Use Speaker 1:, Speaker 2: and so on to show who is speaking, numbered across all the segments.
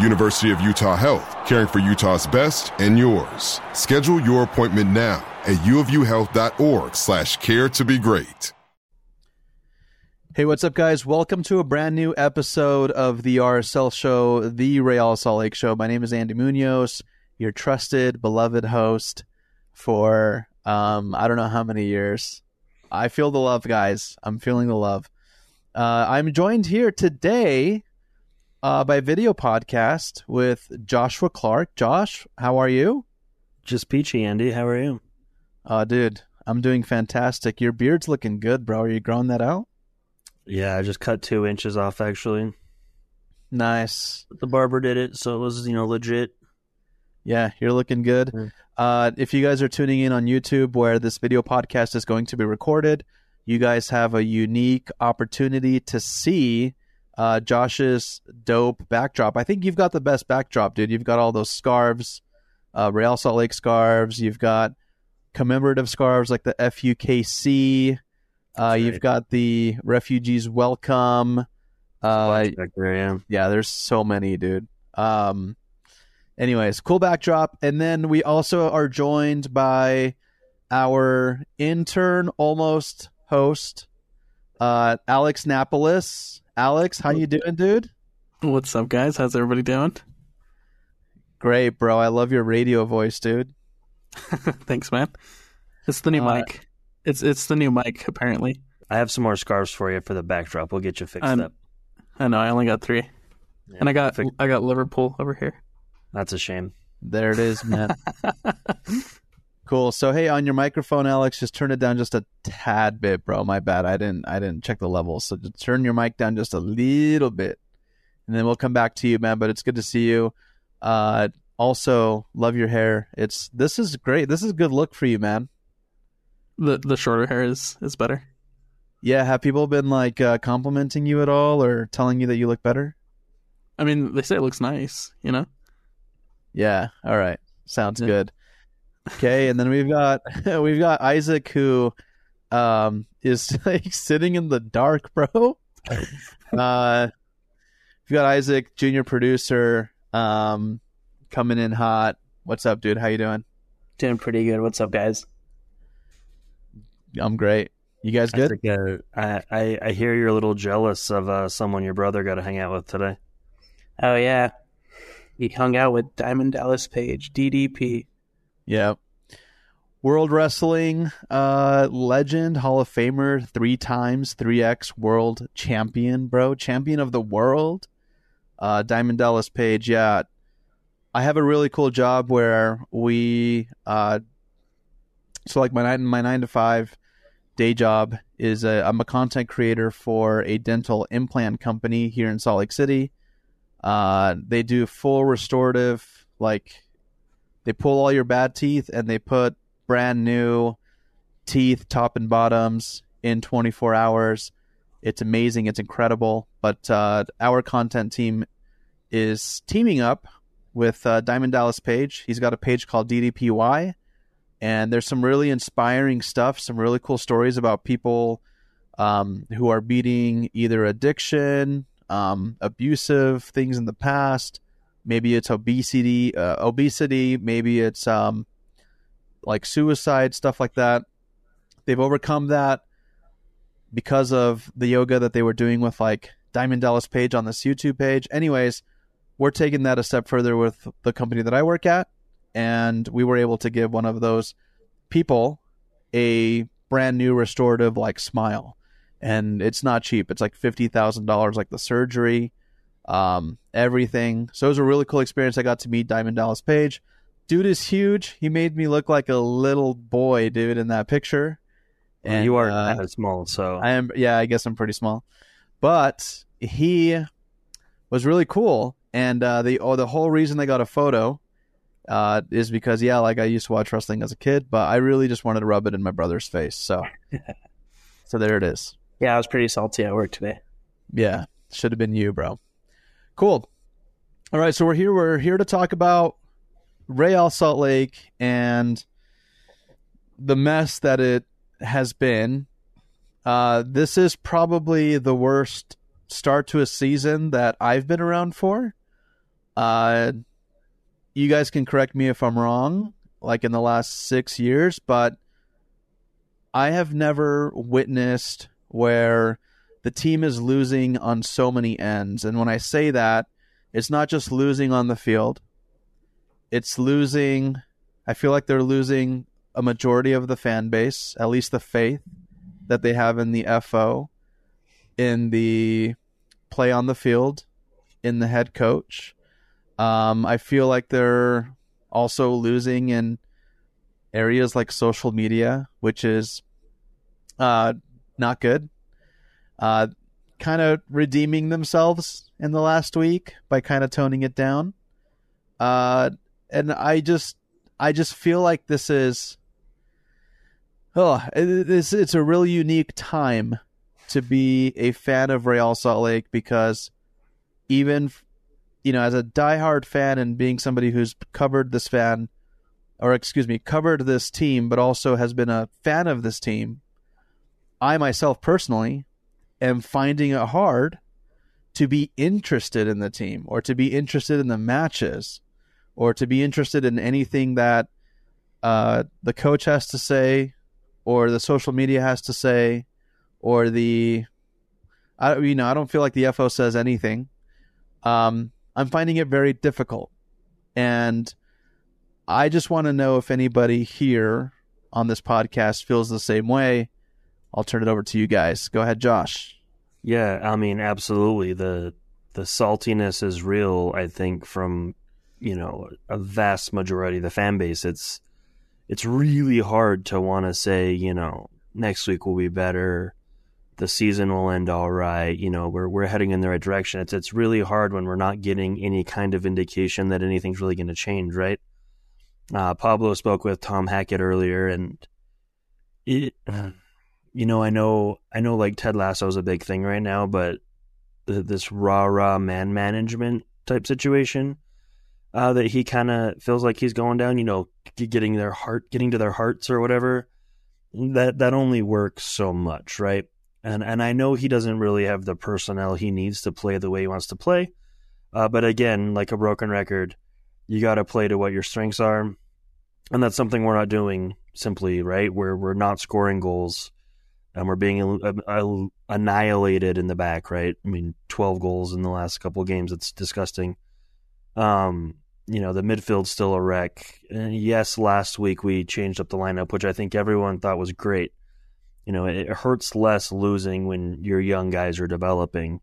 Speaker 1: University of Utah Health, caring for Utah's best and yours. Schedule your appointment now at uofuhealth.org slash care to be great.
Speaker 2: Hey, what's up, guys? Welcome to a brand new episode of the RSL show, the Real Salt Lake show. My name is Andy Munoz, your trusted, beloved host for um, I don't know how many years. I feel the love, guys. I'm feeling the love. Uh, I'm joined here today uh, by video podcast with Joshua Clark. Josh, how are you?
Speaker 3: Just peachy, Andy. How are you?
Speaker 2: Uh, dude, I'm doing fantastic. Your beard's looking good, bro. Are you growing that out?
Speaker 3: Yeah, I just cut two inches off actually.
Speaker 2: Nice.
Speaker 3: The barber did it, so it was you know legit.
Speaker 2: Yeah, you're looking good. Mm. Uh, if you guys are tuning in on YouTube, where this video podcast is going to be recorded, you guys have a unique opportunity to see uh, Josh's dope backdrop. I think you've got the best backdrop, dude. You've got all those scarves, uh, Real Salt Lake scarves. You've got commemorative scarves like the FUKC. Uh, right. You've got the refugees welcome. Uh,
Speaker 3: there, yeah.
Speaker 2: yeah, there's so many, dude. Um, anyways, cool backdrop, and then we also are joined by our intern, almost host, uh, Alex Napolis. Alex, how you doing, dude?
Speaker 4: What's up, guys? How's everybody doing?
Speaker 2: Great, bro. I love your radio voice, dude.
Speaker 4: Thanks, man. It's the new uh, mic. It's it's the new mic, apparently.
Speaker 3: I have some more scarves for you for the backdrop. We'll get you fixed
Speaker 4: I'm,
Speaker 3: up.
Speaker 4: I know. I only got three, yeah, and I got fix- I got Liverpool over here.
Speaker 3: That's a shame.
Speaker 2: There it is, man. cool. So hey, on your microphone, Alex, just turn it down just a tad bit, bro. My bad. I didn't I didn't check the levels. So just turn your mic down just a little bit, and then we'll come back to you, man. But it's good to see you. Uh, also, love your hair. It's this is great. This is a good look for you, man.
Speaker 4: The the shorter hair is is better.
Speaker 2: Yeah, have people been like uh, complimenting you at all or telling you that you look better?
Speaker 4: I mean, they say it looks nice, you know.
Speaker 2: Yeah. All right. Sounds yeah. good. Okay, and then we've got we've got Isaac who um is like sitting in the dark, bro. uh we've got Isaac, junior producer, um coming in hot. What's up, dude? How you doing?
Speaker 5: Doing pretty good. What's up, guys?
Speaker 2: I'm great. You guys good?
Speaker 3: I, I, I hear you're a little jealous of uh, someone your brother got to hang out with today.
Speaker 5: Oh yeah, he hung out with Diamond Dallas Page, DDP.
Speaker 2: Yeah. World Wrestling uh, legend, Hall of Famer, three times, 3X world champion, bro. Champion of the world. Uh, Diamond Dallas Page, yeah. I have a really cool job where we, uh, so like my nine, my nine to five day job is I'm a content creator for a dental implant company here in Salt Lake City. Uh, they do full restorative, like they pull all your bad teeth and they put brand new teeth, top and bottoms, in 24 hours. It's amazing. It's incredible. But uh, our content team is teaming up with uh, Diamond Dallas Page. He's got a page called DDPY, and there's some really inspiring stuff, some really cool stories about people um, who are beating either addiction, um, abusive things in the past. Maybe it's obesity, uh, obesity. Maybe it's um, like suicide, stuff like that. They've overcome that because of the yoga that they were doing with like Diamond Dallas Page on this YouTube page. Anyways, we're taking that a step further with the company that I work at, and we were able to give one of those people a brand new restorative like smile, and it's not cheap. It's like fifty thousand dollars, like the surgery, um, everything. So it was a really cool experience. I got to meet Diamond Dallas Page. Dude is huge. He made me look like a little boy, dude, in that picture.
Speaker 3: And you are uh, kind of small, so
Speaker 2: I am. Yeah, I guess I'm pretty small, but he was really cool. And uh, the oh, the whole reason they got a photo uh, is because yeah, like I used to watch wrestling as a kid, but I really just wanted to rub it in my brother's face. So, so there it is.
Speaker 5: Yeah, I was pretty salty at work today.
Speaker 2: Yeah, should have been you, bro. Cool. All right, so we're here. We're here to talk about Real Salt Lake and the mess that it has been. Uh, this is probably the worst start to a season that I've been around for. Uh, you guys can correct me if I'm wrong, like in the last six years, but I have never witnessed where the team is losing on so many ends. And when I say that, it's not just losing on the field, it's losing. I feel like they're losing a majority of the fan base, at least the faith that they have in the FO, in the play on the field, in the head coach. Um, I feel like they're also losing in areas like social media, which is uh, not good. Uh, kind of redeeming themselves in the last week by kind of toning it down. Uh, and I just, I just feel like this is oh, it's it's a really unique time to be a fan of Real Salt Lake because even you know as a diehard fan and being somebody who's covered this fan or excuse me covered this team but also has been a fan of this team I myself personally am finding it hard to be interested in the team or to be interested in the matches or to be interested in anything that uh, the coach has to say or the social media has to say, or the, I you know I don't feel like the FO says anything. Um, I'm finding it very difficult, and I just want to know if anybody here on this podcast feels the same way. I'll turn it over to you guys. Go ahead, Josh.
Speaker 3: Yeah, I mean, absolutely. the The saltiness is real. I think from you know a vast majority of the fan base. It's it's really hard to want to say, you know, next week will be better. The season will end all right. You know, we're we're heading in the right direction. It's it's really hard when we're not getting any kind of indication that anything's really going to change, right? Uh, Pablo spoke with Tom Hackett earlier, and it, you know, I know, I know, like Ted Lasso is a big thing right now, but this rah rah man management type situation uh, that he kind of feels like he's going down, you know, getting their heart, getting to their hearts or whatever. That that only works so much, right? And and I know he doesn't really have the personnel he needs to play the way he wants to play. Uh, but again, like a broken record, you got to play to what your strengths are, and that's something we're not doing simply, right? Where we're not scoring goals, we're being annihilated in the back, right? I mean, twelve goals in the last couple of games. It's disgusting. Um, you know, the midfield's still a wreck. And yes, last week we changed up the lineup, which I think everyone thought was great. You know, it hurts less losing when your young guys are developing.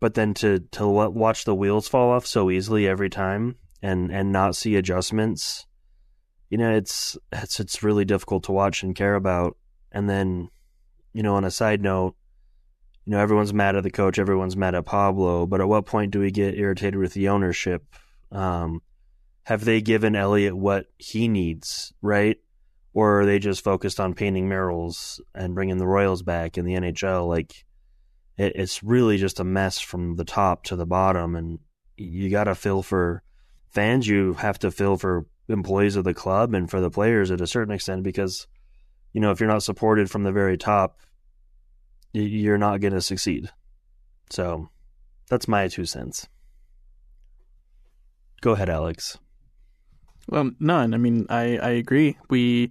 Speaker 3: But then to to watch the wheels fall off so easily every time and and not see adjustments, you know, it's it's it's really difficult to watch and care about. And then, you know, on a side note, you know, everyone's mad at the coach, everyone's mad at Pablo, but at what point do we get irritated with the ownership? Um, have they given Elliot what he needs, right? Or are they just focused on painting murals and bringing the Royals back in the NHL? Like, it, it's really just a mess from the top to the bottom, and you got to feel for fans. You have to feel for employees of the club and for the players at a certain extent because, you know, if you're not supported from the very top, you're not going to succeed. So that's my two cents. Go ahead, Alex.
Speaker 4: Well, none. I mean, I, I agree. We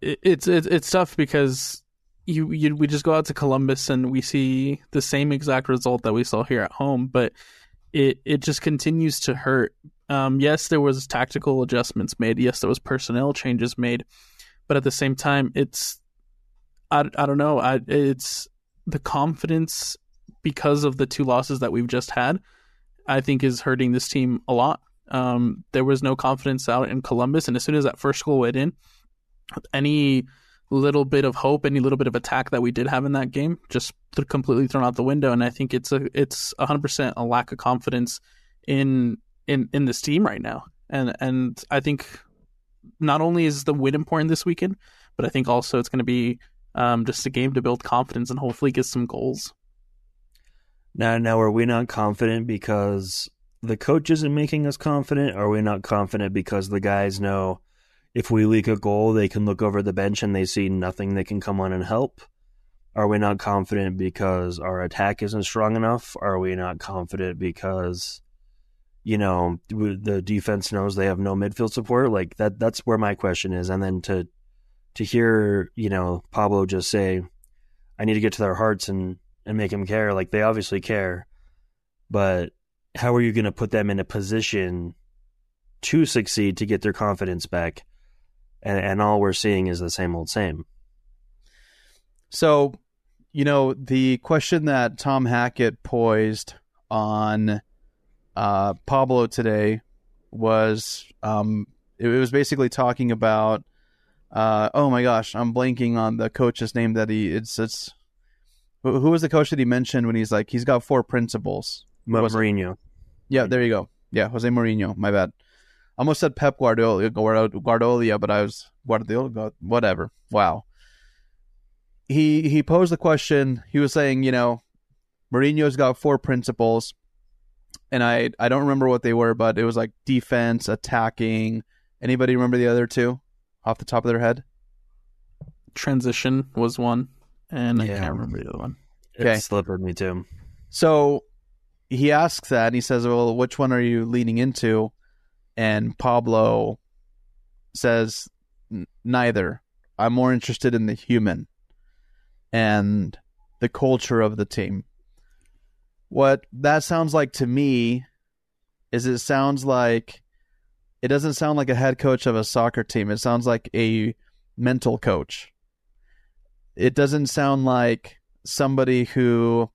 Speaker 4: it, it's it's it's tough because you, you we just go out to Columbus and we see the same exact result that we saw here at home, but it it just continues to hurt. Um, yes, there was tactical adjustments made. Yes, there was personnel changes made, but at the same time, it's I, I don't know. I, it's the confidence because of the two losses that we've just had. I think is hurting this team a lot. Um, there was no confidence out in Columbus, and as soon as that first goal went in, any little bit of hope, any little bit of attack that we did have in that game, just completely thrown out the window. And I think it's a it's hundred percent a lack of confidence in in in this team right now. And and I think not only is the win important this weekend, but I think also it's going to be um, just a game to build confidence and hopefully get some goals.
Speaker 3: Now, now, are we not confident because the coach isn't making us confident? Or are we not confident because the guys know if we leak a goal, they can look over the bench and they see nothing they can come on and help? Are we not confident because our attack isn't strong enough? Are we not confident because, you know, the defense knows they have no midfield support? Like that, that's where my question is. And then to, to hear, you know, Pablo just say, I need to get to their hearts and, and make them care. Like they obviously care, but how are you going to put them in a position to succeed to get their confidence back? And, and all we're seeing is the same old same.
Speaker 2: So, you know, the question that Tom Hackett poised on uh, Pablo today was um, it was basically talking about uh, oh my gosh, I'm blanking on the coach's name that he it's it's who was the coach that he mentioned when he's like he's got four principles.
Speaker 3: Mourinho.
Speaker 2: Yeah, there you go. Yeah, Jose Mourinho. My bad. I almost said Pep Guardiola, Guardiola, but I was Guardiola. Whatever. Wow. He he posed the question. He was saying, you know, Mourinho's got four principles, and I I don't remember what they were, but it was like defense, attacking. Anybody remember the other two off the top of their head?
Speaker 4: Transition was one, and yeah. I can't remember the other one.
Speaker 3: It okay. slipped me too.
Speaker 2: So he asks that, and he says, "Well, which one are you leaning into?" And Pablo says, "Neither. I'm more interested in the human and the culture of the team." What that sounds like to me is it sounds like it doesn't sound like a head coach of a soccer team. It sounds like a mental coach. It doesn't sound like somebody who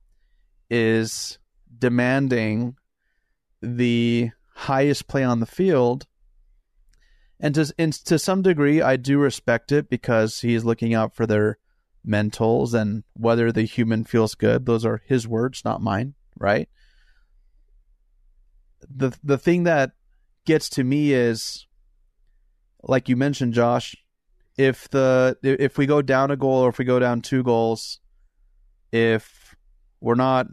Speaker 2: is demanding the highest play on the field. And to, and to some degree, I do respect it because he's looking out for their mentals and whether the human feels good. Those are his words, not mine, right? The the thing that gets to me is like you mentioned, Josh, if the if we go down a goal or if we go down two goals, if we're not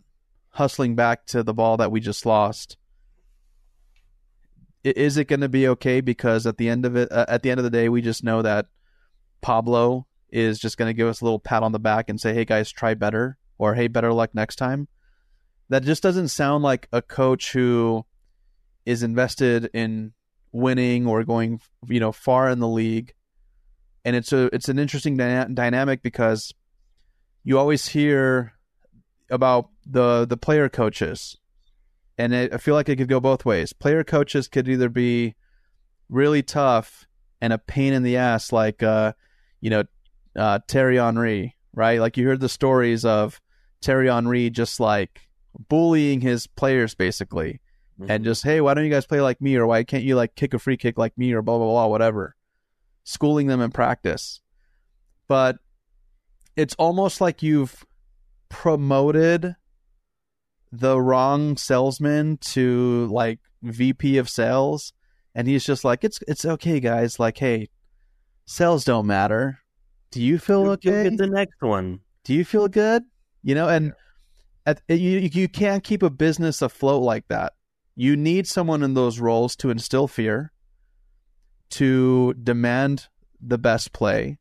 Speaker 2: hustling back to the ball that we just lost. Is it going to be okay? Because at the end of it, uh, at the end of the day, we just know that Pablo is just going to give us a little pat on the back and say, "Hey guys, try better," or "Hey, better luck next time." That just doesn't sound like a coach who is invested in winning or going, you know, far in the league. And it's a it's an interesting dyna- dynamic because you always hear about the the player coaches, and it, I feel like it could go both ways. Player coaches could either be really tough and a pain in the ass, like uh, you know uh, Thierry Henry, right? Like you heard the stories of Thierry Henry just like bullying his players basically, mm-hmm. and just hey, why don't you guys play like me, or why can't you like kick a free kick like me, or blah blah blah, whatever, schooling them in practice. But it's almost like you've promoted the wrong salesman to like VP of sales. And he's just like it's it's okay guys. Like hey sales don't matter. Do you feel okay
Speaker 3: You'll get the next one.
Speaker 2: Do you feel good? You know and at, you you can't keep a business afloat like that you need someone in those roles to instill fear to demand the best play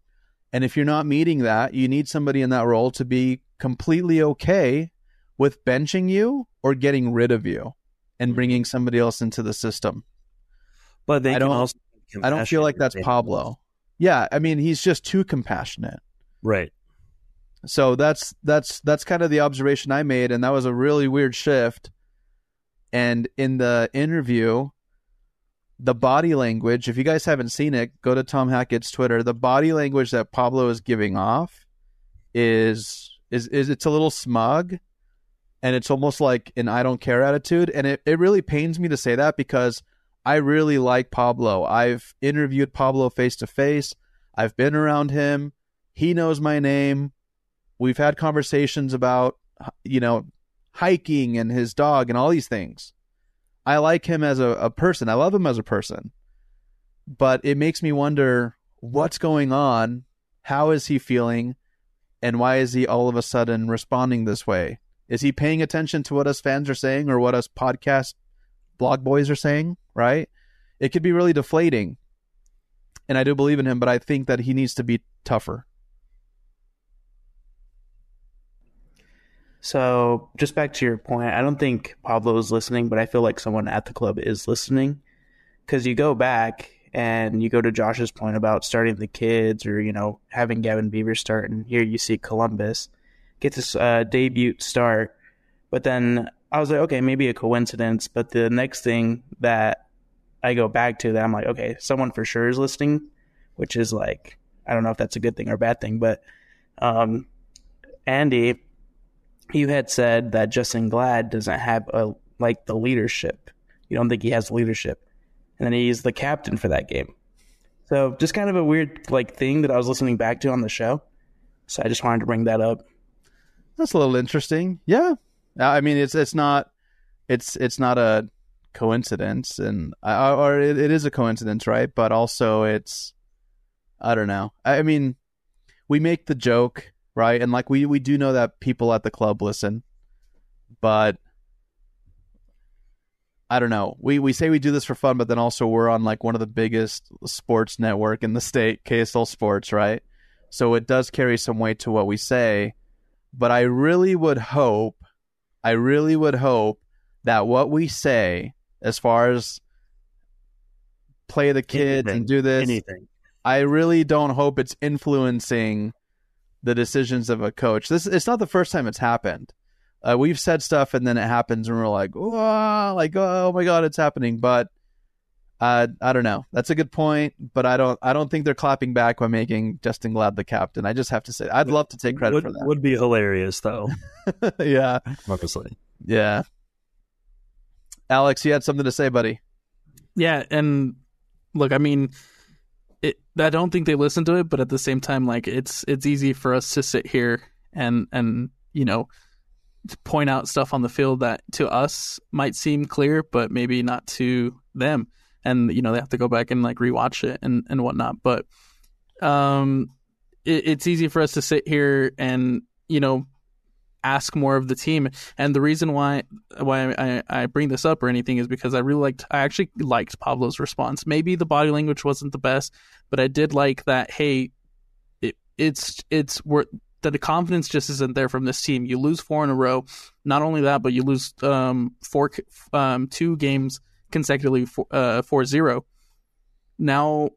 Speaker 2: and if you're not meeting that you need somebody in that role to be completely okay with benching you or getting rid of you
Speaker 3: Mm-hmm.
Speaker 2: and bringing somebody else into the system.
Speaker 3: But they
Speaker 2: I don't,
Speaker 3: also
Speaker 2: I don't feel like that's Pablo. Yeah, I mean he's just too compassionate.
Speaker 3: Right.
Speaker 2: So that's that's that's kind of the observation I made, and that was a really weird shift. And in the interview, the body language, if you guys haven't seen it, go to Tom Hackett's Twitter. The body language that Pablo is giving off is is is it's a little smug and it's almost like an I don't care attitude. And it, it really pains me to say that because I really like Pablo. I've interviewed Pablo face to face. I've been around him. He knows my name. We've had conversations about, you know, hiking and his dog and all these things. I like him as a, a person. I love him as a person. But it makes me wonder what's going on? How is he feeling? And why is he all of a sudden responding this way? Is he paying attention to what us fans are saying or what us podcast blog boys are saying? Right? It could be really deflating. And I do believe in him, but I think that he needs to be tougher.
Speaker 5: So, just back to your point, I don't think Pablo is listening, but I feel like someone at the club is listening. Because you go back and you go to Josh's point about starting the kids or, you know, having Gavin Beaver start, and here you see Columbus get this uh, debut start. But then I was like, okay, maybe a coincidence. But the next thing that I go back to that I'm like, okay, someone for sure is listening, which is like, I don't know if that's a good thing or a bad thing, but um, Andy you had said that Justen Glad doesn't have a like the leadership. You don't think he has leadership, and then he's the captain for that game. So just kind of a weird like thing that I was listening back to on the show. So I just wanted to bring that up.
Speaker 2: That's a little interesting. Yeah, I mean it's it's not it's it's not a coincidence, and uh, or it, it is a coincidence, right? But also it's I don't know. I mean, we make the joke right? And like we we do know that people at the club listen, but I don't know. We we say we do this for fun, but then also we're on like one of the biggest sports network in the state, KSL Sports, right? So it does carry some weight to what we say, but I really would hope I really would hope that what we say as far as play the kids
Speaker 3: anything,
Speaker 2: and do this
Speaker 3: anything.
Speaker 2: I really don't hope it's influencing the decisions of a coach. This it's not the first time it's happened. Uh, we've said stuff and then it happens and we're like, oh, like oh my god, it's happening. But uh, I don't know. That's a good point, but I don't. I don't think they're clapping back by making Justen Glad the captain. I just have to say, I'd love to take credit
Speaker 3: would,
Speaker 2: for that.
Speaker 3: Would be hilarious though.
Speaker 2: yeah,
Speaker 3: obviously.
Speaker 2: Yeah. Alex, you had something to say, buddy.
Speaker 4: Yeah, and look, I mean, it, I don't think they listen to it, but at the same time, like it's it's easy for us to sit here and and you know point out stuff on the field that to us might seem clear, but maybe not to them. And you know they have to go back and like rewatch it and and whatnot. But um, it, it's easy for us to sit here and you know ask more of the team. And the reason why why I, I bring this up or anything is because I really liked I actually liked Pablo's response. Maybe the body language wasn't the best, but I did like that. Hey, it, it's it's worth that the confidence just isn't there from this team. You lose four in a row. Not only that, but you lose um, four um, two games consecutively for, uh, 4-0. Now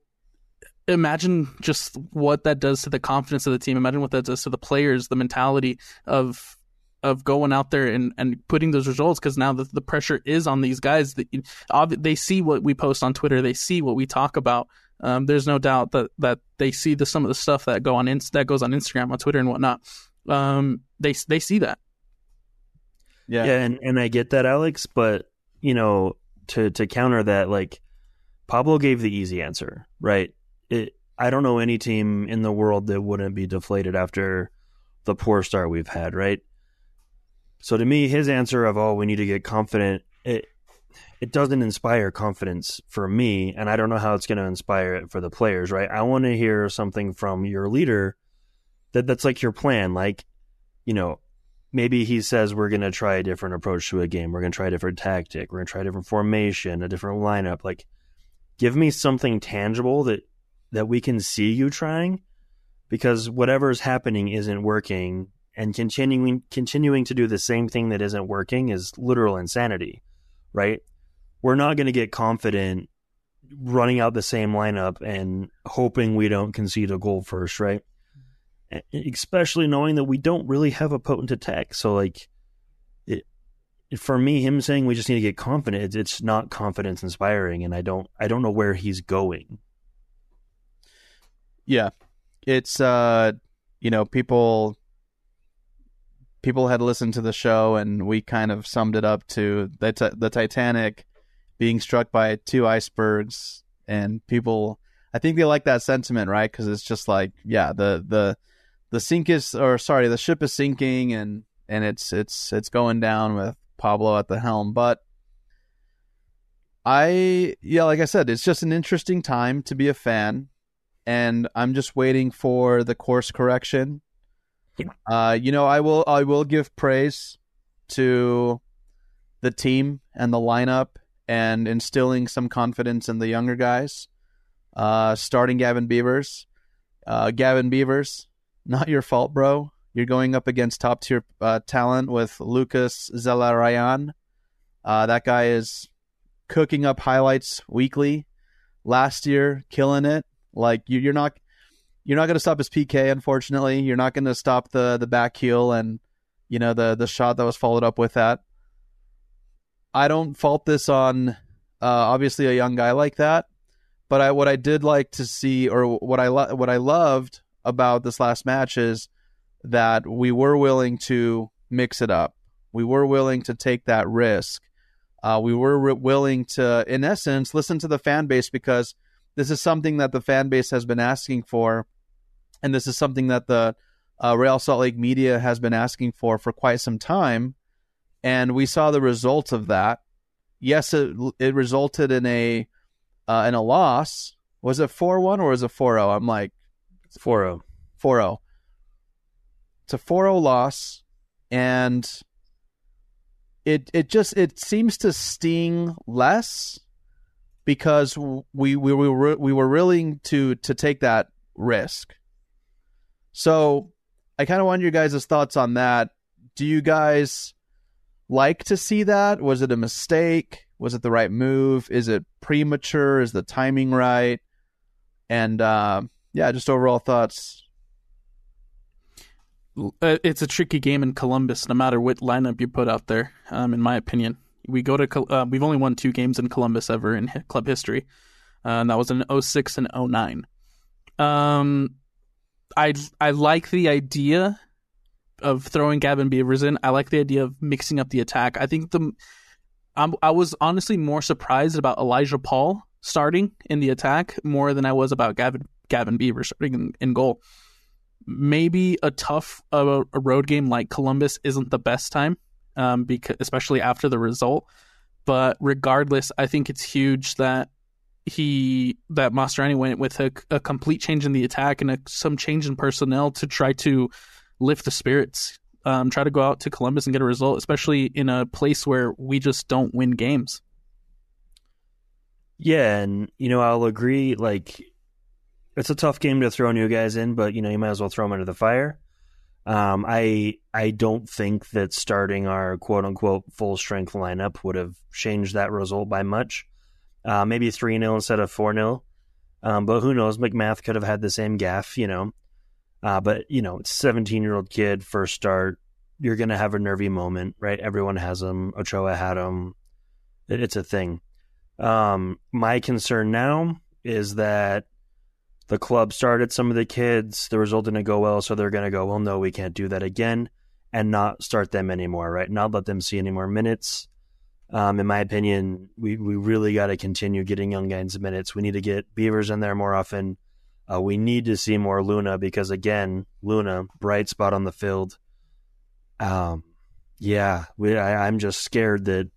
Speaker 4: imagine just what that does to the confidence of the team. Imagine what that does to the players, the mentality of of going out there and, and putting those results because now the, the pressure is on these guys. That, they see what we post on Twitter. They see what we talk about. Um, there's no doubt that, that they see the some of the stuff that go on in, that goes on Instagram, on Twitter, and whatnot. Um, they they see that.
Speaker 3: Yeah, yeah, and, and I get that, Alex. But you know, to to counter that, like Pablo gave the easy answer, right? It, I don't know any team in the world that wouldn't be deflated after the poor start we've had, right? So to me, his answer of "oh, we need to get confident," it it doesn't inspire confidence for me, and I don't know how it's going to inspire it for the players, right? I want to hear something from your leader that that's like your plan, like you know, maybe he says we're going to try a different approach to a game, we're going to try a different tactic, we're going to try a different formation, a different lineup, like give me something tangible that that we can see you trying because whatever's happening isn't working And continuing continuing to do the same thing that isn't working is literal insanity, right? We're not going to get confident running out the same lineup and hoping we don't concede a goal first, right? Especially knowing that we don't really have a potent attack. So like it, for me, him saying we just need to get confident, it's not confidence inspiring, and I don't I don't know where he's going.
Speaker 2: Yeah, it's uh, you know, people people had listened to the show, and we kind of summed it up to the t- the Titanic being struck by two icebergs, and people. I think they like that sentiment, right? Because it's just like, yeah, the the the sink is, or sorry, the ship is sinking, and and it's it's it's going down with Pablo at the helm. But I, yeah, like I said, it's just an interesting time to be a fan and I'm just waiting for the course correction. Uh, you know, I will I will give praise to the team and the lineup and instilling some confidence in the younger guys. Uh, starting Gavin Beavers. Uh, Gavin Beavers, not your fault, bro. You're going up against top tier uh, talent with Lucas Zelarayan. Uh, that guy is cooking up highlights weekly. Last year, killing it. Like you, you're not you're not going to stop his PK. Unfortunately, you're not going to stop the the back heel and you know the the shot that was followed up with that. I don't fault this on uh, obviously a young guy like that, but I what I did like to see or what I lo- what I loved about this last match is that we were willing to mix it up. We were willing to take that risk. Uh, we were re- willing to, in essence, listen to the fan base because this is something that the fan base has been asking for, and this is something that the uh, Real Salt Lake media has been asking for for quite some time, and we saw the results of that. Yes, it it resulted in a uh, in a loss. Was it four one or was it 4-0? I'm like
Speaker 3: 4-0.
Speaker 2: 4-0. It's a 4-0 loss, and it it just it seems to sting less because we we were we were willing to to take that risk. So I kind of want your guys' thoughts on that. Do you guys like to see that? Was it a mistake? Was it the right move? Is it premature? Is the timing right? And uh, yeah, just overall thoughts.
Speaker 4: Uh, it's a tricky game in Columbus, no matter what lineup you put out there. Um, in my opinion, we go to uh, we've only won two games in Columbus ever in club history, uh, and that was in 06 and 09. Um, I I like the idea of throwing Gavin Beavers in. I like the idea of mixing up the attack. I think the I'm, I was honestly more surprised about Elijah Paul starting in the attack more than I was about Gavin Gavin Beavers starting in, in goal. Maybe a tough a, a road game like Columbus isn't the best time um, because especially after the result. But regardless, I think it's huge that he that Mastroeni went with a, a, complete change in the attack and a, some change in personnel to try to lift the spirits. Um, try to go out to Columbus and get a result, especially in a place where we just don't win games.
Speaker 3: Yeah, and you know I'll agree. Like it's a tough game to throw new guys in, but you know you might as well throw them under the fire. Um, I I don't think that starting our quote unquote full strength lineup would have changed that result by much. Uh, maybe 3 0 instead of 4 0. Um, but who knows? MacMath could have had the same gaff, you know. Uh, but, you know, 17 year old kid, first start, you're to have a nervy moment, right? Everyone has them. Ochoa had them. It, it's a thing. Um, my concern now is that the club started some of the kids. The result didn't go well, so they're going to go, well, no, we can't do that again and not start them anymore, right? Not let them see any more minutes. Um, in my opinion, we, we really got to continue getting young guys minutes. We need to get Beavers in there more often. Uh, we need to see more Luna because, again, Luna, bright spot on the field. Um, yeah, we, I, I'm just scared that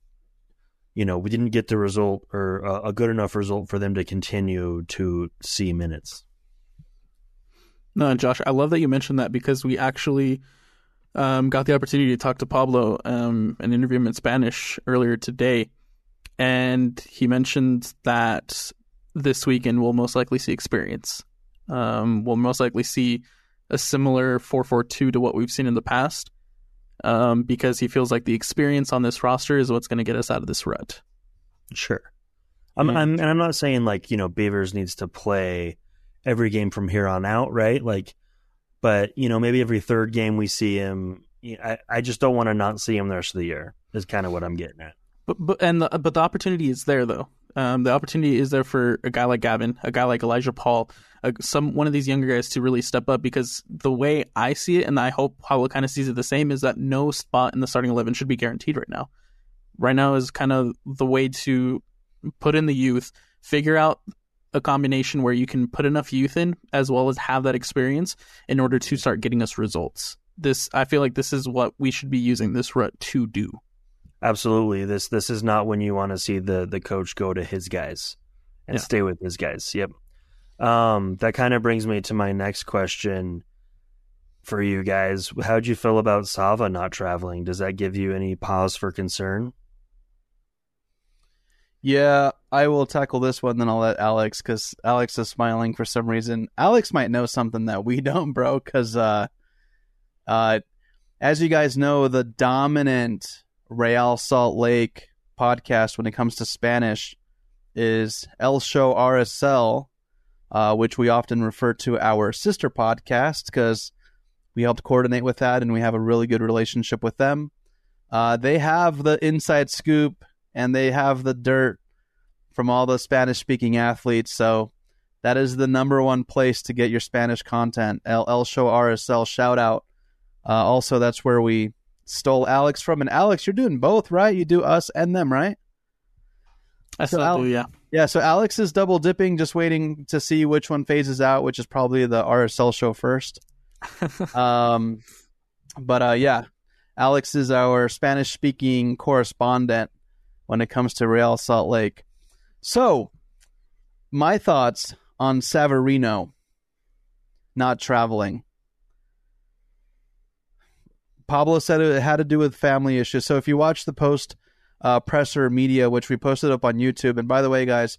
Speaker 3: you know, we didn't get the result or a, a good enough result for them to continue to see minutes.
Speaker 4: No, Josh, I love that you mentioned that because we actually um, got the opportunity to talk to Pablo um, and interview him in Spanish earlier today. And he mentioned that this weekend we'll most likely see experience. Um, we'll most likely see a similar 4-4-2 to what we've seen in the past. Um, because he feels like the experience on this roster is what's going to get us out of this rut.
Speaker 3: Sure. I'm, I'm, and I'm not saying like, you know, Beavers needs to play every game from here on out, right? Like, but, you know, maybe every third game we see him. I, I just don't want to not see him the rest of the year, is kind of what I'm getting at.
Speaker 4: But, but, and the, but the opportunity is there, though. Um, the opportunity is there for a guy like Gavin, a guy like Elijah Paul, some one of these younger guys to really step up because the way I see it, and I hope Paulo kind of sees it the same, is that no spot in the starting eleven should be guaranteed right now. Right now is kind of the way to put in the youth, figure out a combination where you can put enough youth in as well as have that experience in order to start getting us results. This I feel like this is what we should be using this rut to do.
Speaker 3: Absolutely. This this is not when you want to see the the coach go to his guys and yeah. stay with his guys. Yep. Um, that kind of brings me to my next question for you guys. How'd you feel about Sava not traveling? Does that give you any pause for concern?
Speaker 2: Yeah, I will tackle this one, then I'll let Alex because Alex is smiling for some reason. Alex might know something that we don't, bro. Because, uh, uh, as you guys know, the dominant Real Salt Lake podcast when it comes to Spanish is El Show RSL, uh, which we often refer to our sister podcast because we helped coordinate with that and we have a really good relationship with them. Uh, they have the inside scoop and they have the dirt from all the Spanish speaking athletes. So that is the number one place to get your Spanish content. El, El Show RSL shout out. Uh, also, that's where we stole Alex from. And Alex, you're doing both, right? You do us and them, right?
Speaker 4: I still Al- do, yeah.
Speaker 2: Yeah, so Alex is double dipping, just waiting to see which one phases out, which is probably the RSL show first. um, but uh, yeah, Alex is our Spanish speaking correspondent when it comes to Real Salt Lake. So, my thoughts on Savarino not traveling. Pablo said it had to do with family issues. So if you watch the post uh, presser media, which we posted up on YouTube. And by the way, guys,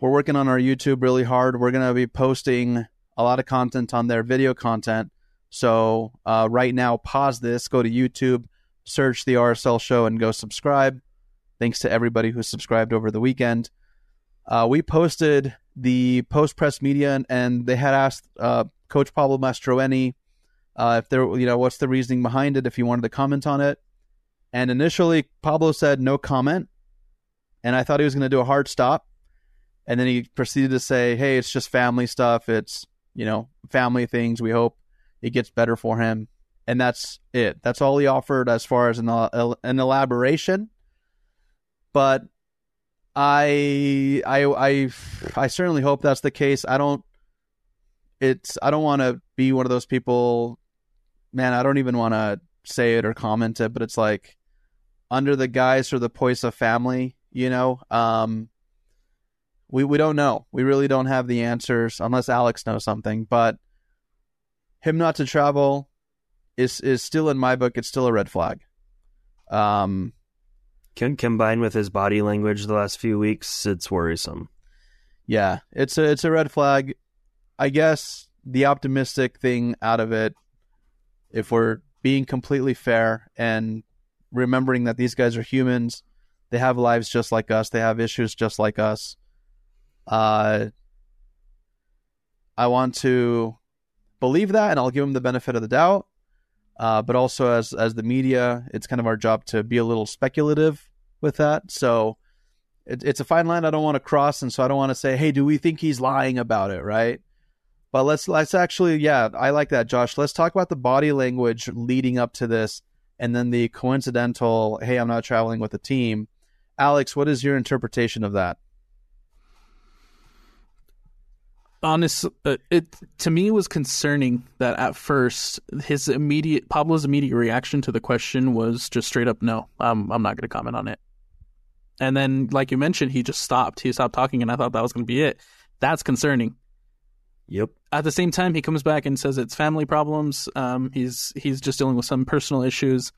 Speaker 2: we're working on our YouTube really hard. We're going to be posting a lot of content on there, video content. So uh, right now, pause this, go to YouTube, search the RSL show, and go subscribe. Thanks to everybody who subscribed over the weekend. Uh, we posted the post press media, and, and, they had asked uh, Coach Pablo Mastroeni uh, if there, you know, what's the reasoning behind it, if you wanted to comment on it. And initially, Pablo said no comment. And I thought he was going to do a hard stop. And then he proceeded to say, hey, it's just family stuff. It's, you know, family things. We hope it gets better for him. And that's it. That's all he offered as far as an, an elaboration. But I, I, I, I certainly hope that's the case. I don't, it's, I don't want to be one of those people, man, I don't even want to say it or comment it, but it's like, under the guise for the Poisa family, you know, um, we we don't know. We really don't have the answers unless Alex knows something. But him not to travel is is still in my book. It's still a red flag. Um,
Speaker 3: can combine with his body language the last few weeks, it's worrisome.
Speaker 2: Yeah, it's a it's a red flag. I guess the optimistic thing out of it, if we're being completely fair and remembering that these guys are humans. They have lives just like us. They have issues just like us. Uh, I want to believe that, and I'll give them the benefit of the doubt. Uh, but also, as as the media, it's kind of our job to be a little speculative with that. So it, it's a fine line I don't want to cross, and so I don't want to say, "Hey, do we think he's lying about it?" Right? But let's let's actually, yeah, I like that, Josh. Let's talk about the body language leading up to this and then the coincidental, hey, I'm not traveling with the team. Alex, what is your interpretation of that?
Speaker 4: honest uh, it to me was concerning that at first his immediate Pablo's immediate reaction to the question was just straight up no I'm I'm not going to comment on it and then like you mentioned he just stopped he stopped talking and I thought that was going to be it that's concerning
Speaker 3: Yep.
Speaker 4: At the same time, he comes back and says it's family problems. Um, he's he's just dealing with some personal issues.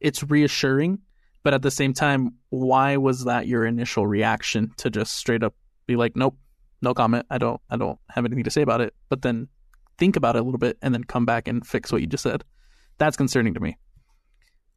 Speaker 4: It's reassuring, but at the same time, why was that your initial reaction to just straight up be like, nope, no comment. I don't I don't have anything to say about it. But then think about it a little bit and then come back and fix what you just said. That's concerning to me.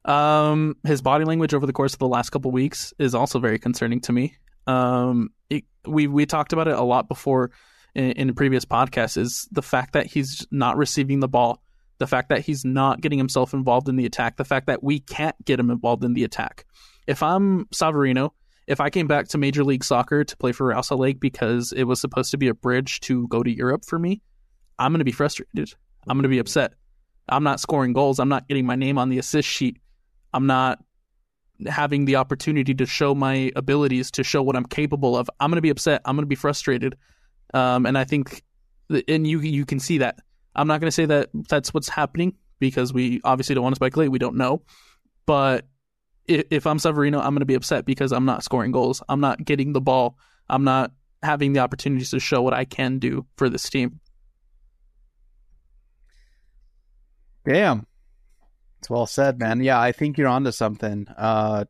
Speaker 4: Um, his body language over the course of the last couple weeks is also very concerning to me. Um, it, we we talked about it a lot before in, in previous podcasts. Is the fact that he's not receiving the ball, the fact that he's not getting himself involved in the attack, the fact that we can't get him involved in the attack. If I'm Savarino, if I came back to Major League Soccer to play for Real Lake because it was supposed to be a bridge to go to Europe for me, I'm going to be frustrated. I'm going to be upset. I'm not scoring goals. I'm not getting my name on the assist sheet. I'm not having the opportunity to show my abilities, to show what I'm capable of. I'm going to be upset. I'm going to be frustrated. Um, and I think, and you you can see that. I'm not going to say that that's what's happening because we obviously don't want to speculate. We don't know. But if, if I'm Savarino, I'm going to be upset because I'm not scoring goals. I'm not getting the ball. I'm not having the opportunities to show what I can do for this team.
Speaker 2: Damn. It's well said, man. Yeah, I think you're onto something. Uh,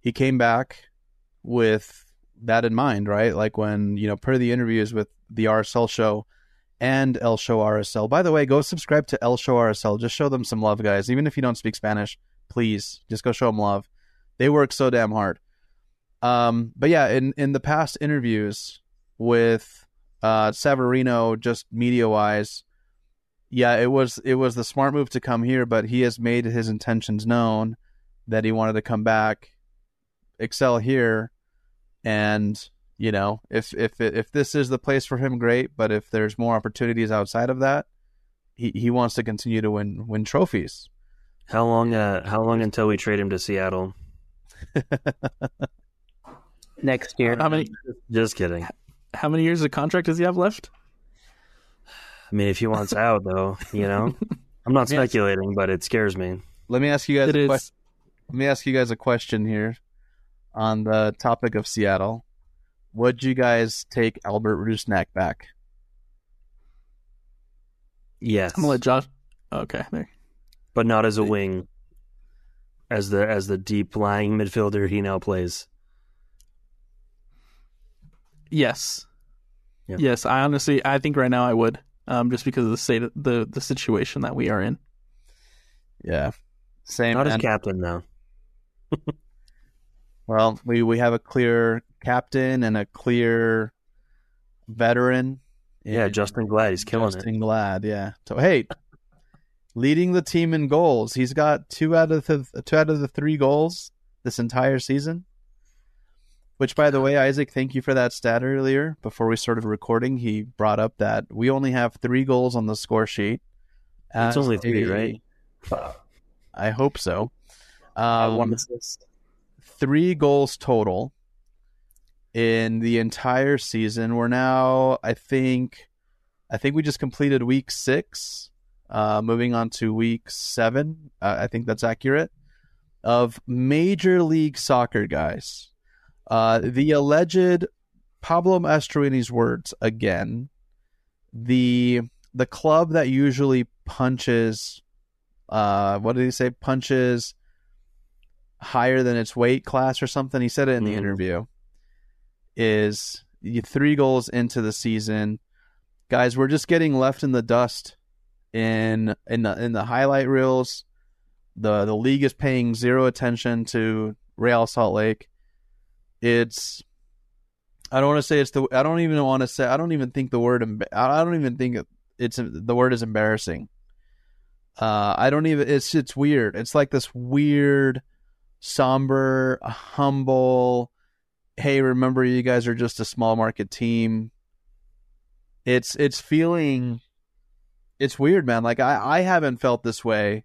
Speaker 2: he came back with that in mind, right? Like when, you know, per the interviews with the RSL show and El Show RSL. By the way, go subscribe to El Show RSL. Just show them some love, guys. Even if you don't speak Spanish, please just go show them love. They work so damn hard. Um, but yeah, in, in the past interviews with uh, Savarino, just media wise, yeah, it was it was the smart move to come here, but he has made his intentions known that he wanted to come back, excel here, and you know if if if this is the place for him, great. But if there's more opportunities outside of that, he he wants to continue to win win trophies.
Speaker 3: How long? Uh, how long until we trade him to Seattle?
Speaker 5: Next year.
Speaker 4: How many?
Speaker 3: Just kidding.
Speaker 4: How many years of contract does he have left?
Speaker 3: I mean, if he wants out, though, you know, I'm not speculating, but it scares me.
Speaker 2: Let me ask you guys. A question. Let me ask you guys a question here on the topic of Seattle. Would you guys take Albert Rusnak back?
Speaker 3: Yes.
Speaker 4: I'm gonna let Josh. Okay, there.
Speaker 3: But not as a wing, as the as the deep lying midfielder he now plays.
Speaker 4: Yes. Yeah. Yes, I honestly, I think right now I would um, just because of the state of the the situation that we are in.
Speaker 2: Yeah, same.
Speaker 3: Not as captain though.
Speaker 2: well, we we have a clear captain and a clear veteran.
Speaker 3: Yeah, Justen Glad, he's killing
Speaker 2: Justen it. Justen Glad, yeah. So hey, leading the team in goals. He's got two out of the two out of the three goals this entire season. Which, by the way, Isaac, thank you for that stat earlier. Before we started recording, he brought up that we only have three goals on the score sheet.
Speaker 3: It's only three, a, right?
Speaker 2: I hope so. Um, one assist. Three goals total in the entire season. We're now, I think, I think we just completed week six. Uh, moving on to week seven, uh, I think that's accurate. Of Major League Soccer, guys uh, the alleged Pablo Mastroeni's words again. The the club that usually punches, uh, what did he say? Punches higher than its weight class or something. He said it in the mm. interview. Is three goals into the season, guys? We're just getting left in the dust in in the in the highlight reels. the The league is paying zero attention to Real Salt Lake it's I don't want to say it's the I don't even want to say I don't even think the word I don't even think it's the word is embarrassing. Uh, I don't even it's it's weird. It's like this weird, somber, humble. Hey, remember you guys are just a small market team. It's it's feeling, it's weird, man. Like I I haven't felt this way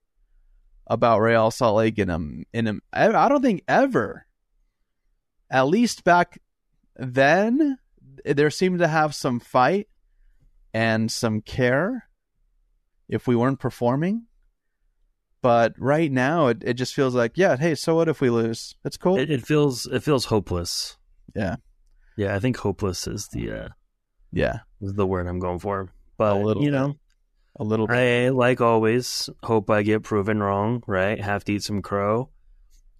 Speaker 2: about Real Salt Lake in a in a I don't think ever at least back then, there seemed to have some fight and some care if we weren't performing. But right now, it, it just feels like, yeah, hey, so what if we lose? It's cool.
Speaker 3: It, it feels it feels hopeless.
Speaker 2: Yeah,
Speaker 3: yeah. I think hopeless is the uh,
Speaker 2: yeah
Speaker 3: is the word I'm going for. But a little, you know,
Speaker 2: a little. Bit.
Speaker 3: I like always hope I get proven wrong. Right, have to eat some crow.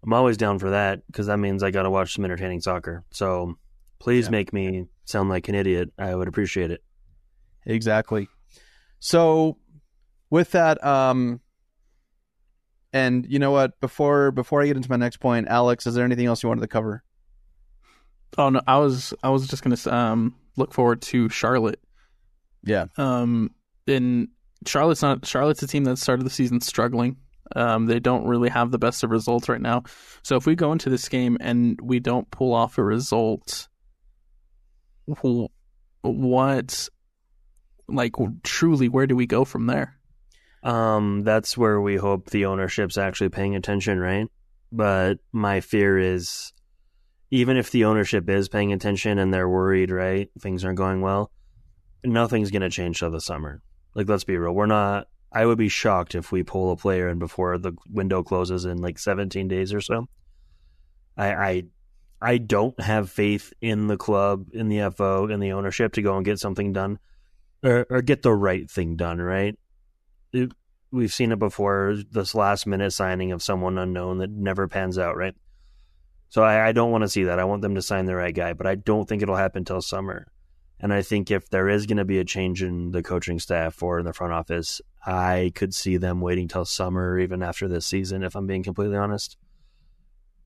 Speaker 3: I'm always down for that because that means I got to watch some entertaining soccer. So please yeah. make me sound like an idiot. I would appreciate it.
Speaker 2: Exactly. So, with that, um, and you know what? Before before I get into my next point, Alex, is there anything else you wanted to cover?
Speaker 4: Oh no, I was I was just gonna um look forward to Charlotte.
Speaker 2: Yeah.
Speaker 4: Um, and Charlotte's not Charlotte's a team that started the season struggling. Um, they don't really have the best of results right now. So if we go into this game and we don't pull off a result, what, like, truly, where do we go from there?
Speaker 3: Um, that's where we hope the ownership's actually paying attention, right? But my fear is, even if the ownership is paying attention and they're worried, right, things aren't going well, nothing's gonna change till the summer. Like, let's be real, we're not I would be shocked if we pull a player in before the window closes in like 17 days or so. I, I I don't have faith in the club, in the FO, in the ownership to go and get something done or, or get the right thing done, right? We've seen it before, this last minute signing of someone unknown that never pans out, right? So I, I don't want to see that. I want them to sign the right guy, but I don't think it'll happen until summer. And I think if there is going to be a change in the coaching staff or in the front office, I could see them waiting till summer, even after this season, if I'm being completely honest.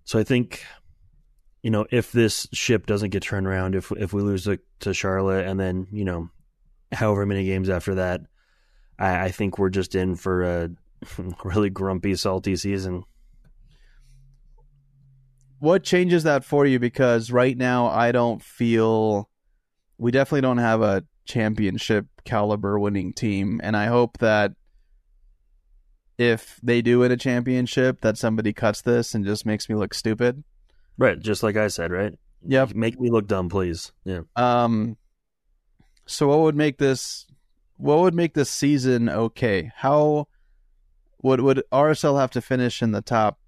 Speaker 3: So I think, you know, if this ship doesn't get turned around, if if we lose to, to Charlotte, and then you know, however many games after that, I, I think we're just in for a really grumpy, salty season.
Speaker 2: What changes that for you? Because right now, I don't feel we definitely don't have a championship caliber winning team. And i hope that if they do win a championship that somebody cuts this and just makes me look stupid.
Speaker 3: Right. Just like i said right?
Speaker 2: Yep.
Speaker 3: Make me look dumb please. Yeah.
Speaker 2: Um so what would make this what would make this season okay how would would rsl have to finish in the top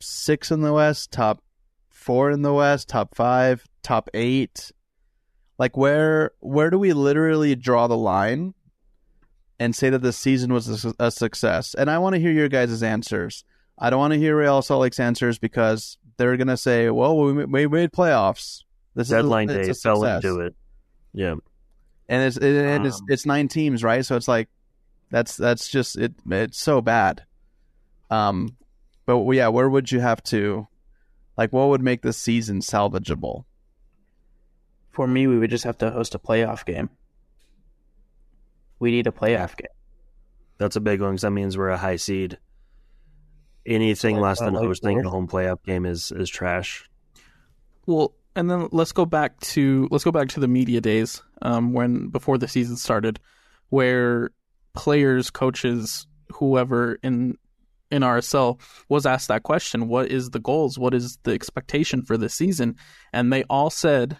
Speaker 2: six in the west top four in the west top five top eight like where where do we literally draw the line and say that the season was a, a success? And I want to hear your guys' answers. I don't want to hear Real Salt Lake's answers because they're gonna say, "Well, we, we made playoffs.
Speaker 3: This deadline is a, day fell into it." Yeah,
Speaker 2: and it's it, and um, it's it's nine teams, right? So it's like that's that's just it. It's so bad. Um, but yeah, where would you have to? Like, what would make this season salvageable?
Speaker 5: For me, we would just have to host a playoff game. We need a playoff game.
Speaker 3: That's a big one because that means we're a high seed. Anything like, less than like hosting a home playoff game is is trash.
Speaker 4: Well, and then let's go back to let's go back to the media days um, when before the season started, where players, coaches, whoever in in RSL was asked that question: What is the goals? What is the expectation for this season? And they all said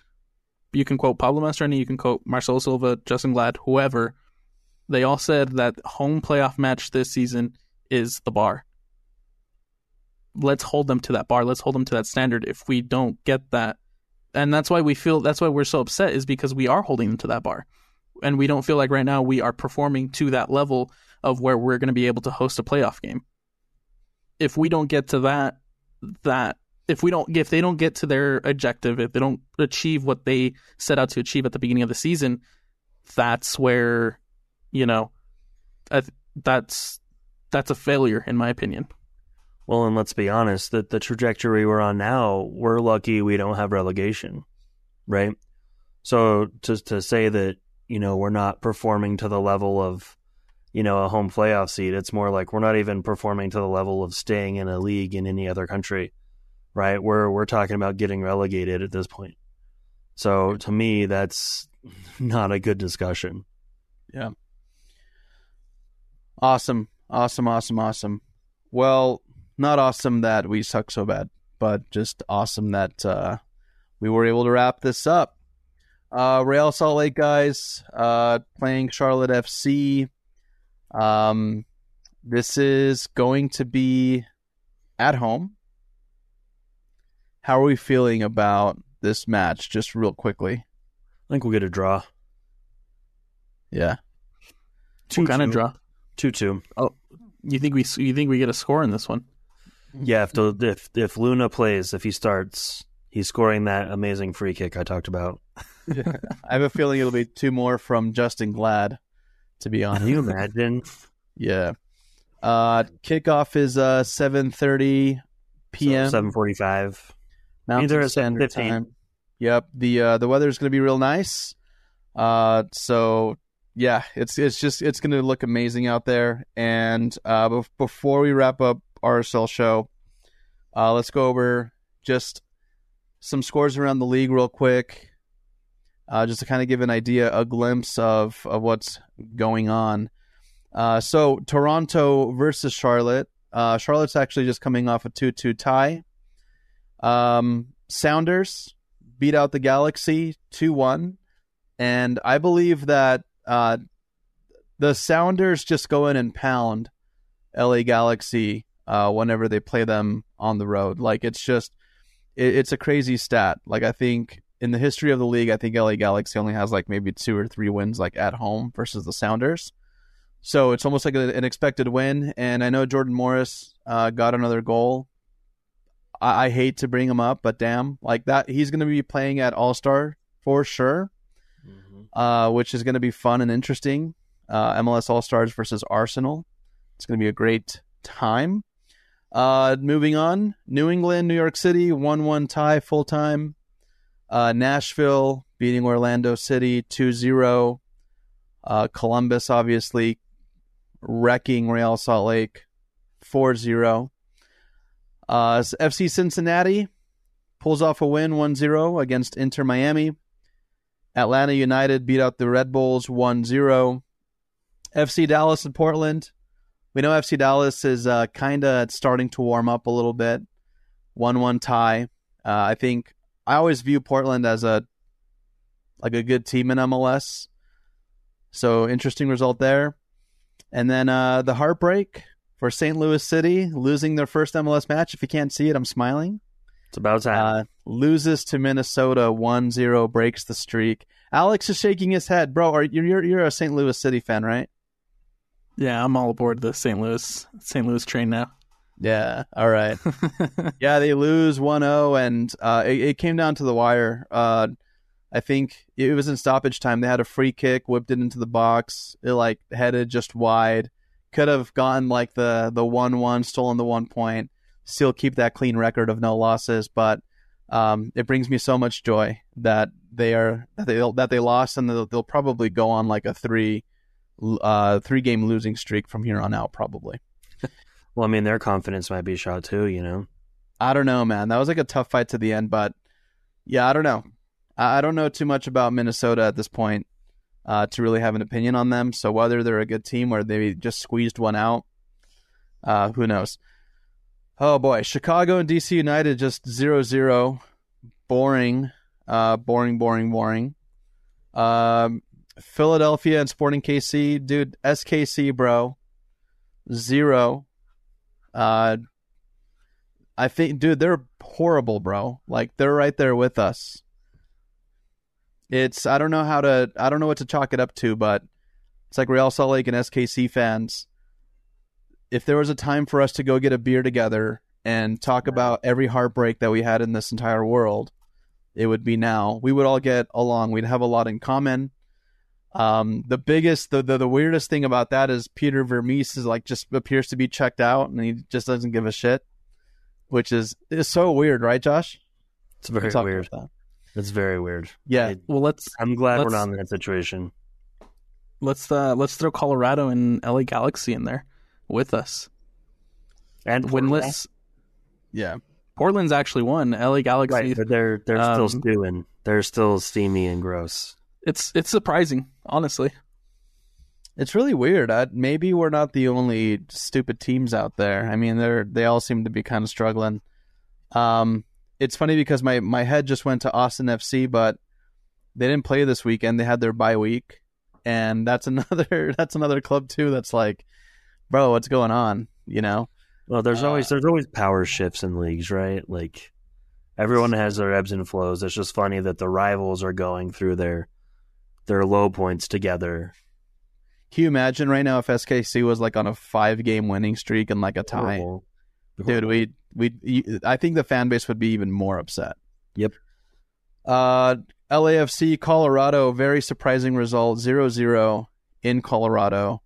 Speaker 4: you can quote Pablo Mastroeni, you can quote Marcelo Silva, Justen Glad, whoever. They all said that home playoff match this season is the bar. Let's hold them to that bar. Let's hold them to that standard. If we don't get that, and that's why we feel that's why we're so upset is because we are holding them to that bar, and we don't feel like right now we are performing to that level of where we're going to be able to host a playoff game. If we don't get to that, that if we don't if they don't get to their objective, if they don't achieve what they set out to achieve at the beginning of the season, that's where you know that's that's a failure in my opinion.
Speaker 3: Well, and let's be honest, that the trajectory we're on now, we're lucky we don't have relegation, right? So to to say that you know we're not performing to the level of you know a home playoff seed, it's more like we're not even performing to the level of staying in a league in any other country right? We're we're talking about getting relegated at this point. So to me, that's not a good discussion.
Speaker 2: Yeah. Awesome. Awesome, awesome, awesome. Well, not awesome that we suck so bad, but just awesome that uh, we were able to wrap this up. Uh, Real Salt Lake guys uh, playing Charlotte FC. Um, this is going to be at home. How are we feeling about this match, just real quickly?
Speaker 3: I think we'll get a draw.
Speaker 2: Yeah.
Speaker 4: Two kind of draw.
Speaker 3: Two two.
Speaker 4: Oh, you think we you think we get a score in this one?
Speaker 3: Yeah, if the, if if Luna plays, if he starts, he's scoring that amazing free kick I talked about.
Speaker 2: I have a feeling it'll be two more from Justen Glad To be honest,
Speaker 3: Can you imagine?
Speaker 2: yeah. Uh, kickoff is uh 7:30 p.m.
Speaker 3: Seven forty-five.
Speaker 2: Mountain
Speaker 3: Either at
Speaker 2: Standard
Speaker 3: 7:15.
Speaker 2: Time. Yep. The uh, the weather's going to be real nice. Uh, so yeah, it's it's just it's going to look amazing out there. And uh, bef- before we wrap up RSL show, uh, let's go over just some scores around the league real quick, uh, just to kind of give an idea, a glimpse of of what's going on. Uh, so Toronto versus Charlotte. Uh, Charlotte's actually just coming off a two-two tie. Um, Sounders beat out the Galaxy 2 1. And I believe that uh, the Sounders just go in and pound LA Galaxy uh, whenever they play them on the road. Like, it's just, it, it's a crazy stat. Like, I think in the history of the league, I think LA Galaxy only has like maybe two or three wins like at home versus the Sounders. So it's almost like a, an expected win. And I know Jordan Morris uh, got another goal I, I hate to bring him up, but damn, like that, he's going to be playing at All Star for sure, uh, which is going to be fun and interesting. Uh, MLS All Stars versus Arsenal. It's going to be a great time. Uh, moving on, New England, New York City, one-one tie, full time. Uh, Nashville beating Orlando City 2-0. Uh, Columbus obviously wrecking Real Salt Lake 4-0. Uh, FC Cincinnati pulls off a win 1 0 against Inter Miami. Atlanta United beat out the Red Bulls 1 0. FC Dallas and Portland. We know FC Dallas is uh, kind of starting to warm up a little bit. 1 1 tie. Uh, I think I always view Portland as a like a good team in MLS. So interesting result there. And then uh, the heartbreak for St. Louis City, losing their first MLS match. If you can't see it, I'm smiling.
Speaker 3: It's about time.
Speaker 2: Uh, loses to Minnesota 1-0, breaks the streak. Alex is shaking his head, bro. Are you you're you're a St. Louis City fan, right?
Speaker 4: Yeah, I'm all aboard the St. Louis St. Louis train now.
Speaker 2: Yeah. All right. yeah, they lose 1-0, and uh, it, it came down to the wire. Uh, I think it was in stoppage time. They had a free kick, whipped it into the box. It like headed just wide. Could have gotten like the the one one, stolen the one point, still keep that clean record of no losses. But um, it brings me so much joy that they are that they that they lost, and they'll, they'll probably go on like a three uh three game losing streak from here on out, probably.
Speaker 3: well, I mean, their confidence might be shot too. You know.
Speaker 2: I don't know, man. That was like a tough fight to the end, but yeah, I don't know. I I don't know too much about Minnesota at this point uh, to really have an opinion on them. So whether they're a good team or they just squeezed one out, uh, who knows? Oh boy, Chicago and DC United just 0-0. boring, uh, boring, boring, boring. Um, Philadelphia and Sporting KC, dude, SKC, bro, zero. Uh, I think, dude, they're horrible, bro. Like they're right there with us. It's I don't know how to I don't know what to chalk it up to, but it's like Real Salt Lake and SKC fans. If there was a time for us to go get a beer together and talk about every heartbreak that we had in this entire world, it would be now. We would all get along. We'd have a lot in common. Um, the biggest, the, the the weirdest thing about that is Peter Vermes is like just appears to be checked out and he just doesn't give a shit, which is is so weird, right, Josh?
Speaker 3: It's very weird. It's very weird.
Speaker 2: Yeah.
Speaker 3: I,
Speaker 4: Well, let's
Speaker 3: I'm glad we're not in that situation.
Speaker 4: let's uh, let's throw Colorado and LA Galaxy in there with us.
Speaker 3: And
Speaker 4: Winless.
Speaker 2: Yeah.
Speaker 4: Portland's actually won. LA Galaxy.
Speaker 3: Right, they're they're
Speaker 4: Um,
Speaker 3: still stewing. They're still steamy and gross.
Speaker 4: It's it's surprising, honestly.
Speaker 2: It's really weird. I, maybe we're not the only stupid teams out there. I mean, they're they all seem to be kind of struggling. Um, it's funny because my my head just went to Austin FC, but they didn't play this weekend. They had their bye week, and that's another that's another club too. That's like, bro, what's going on? You know?
Speaker 3: Well, there's
Speaker 2: Uh,
Speaker 3: always there's always power shifts in leagues, right? Like everyone has their ebbs and flows. It's just funny that the rivals are going through their their low points together.
Speaker 2: Can you imagine right now if SKC was like on a five game winning streak and like a tie?
Speaker 3: Horrible.
Speaker 2: Dude, we we I think the fan base would be even more upset.
Speaker 3: Yep.
Speaker 2: Uh, LAFC Colorado, very surprising result 0-0 in Colorado.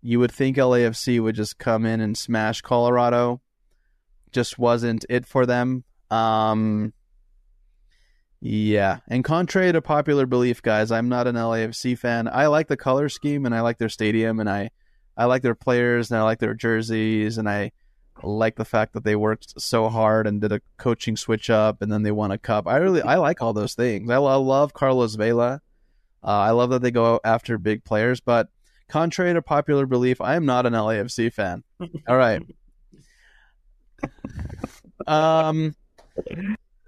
Speaker 2: You would think LAFC would just come in and smash Colorado. Just wasn't it for them. Um, yeah, and contrary to popular belief, guys, I'm not an LAFC fan. I like the color scheme and I like their stadium and I, I like their players and I like their jerseys and I like the fact that they worked so hard and did a coaching switch up and then they won a cup. I really I like all those things. I, I love Carlos Vela. Uh, I love that they go after big players, but contrary to popular belief, I am not an LAFC fan. all right. Um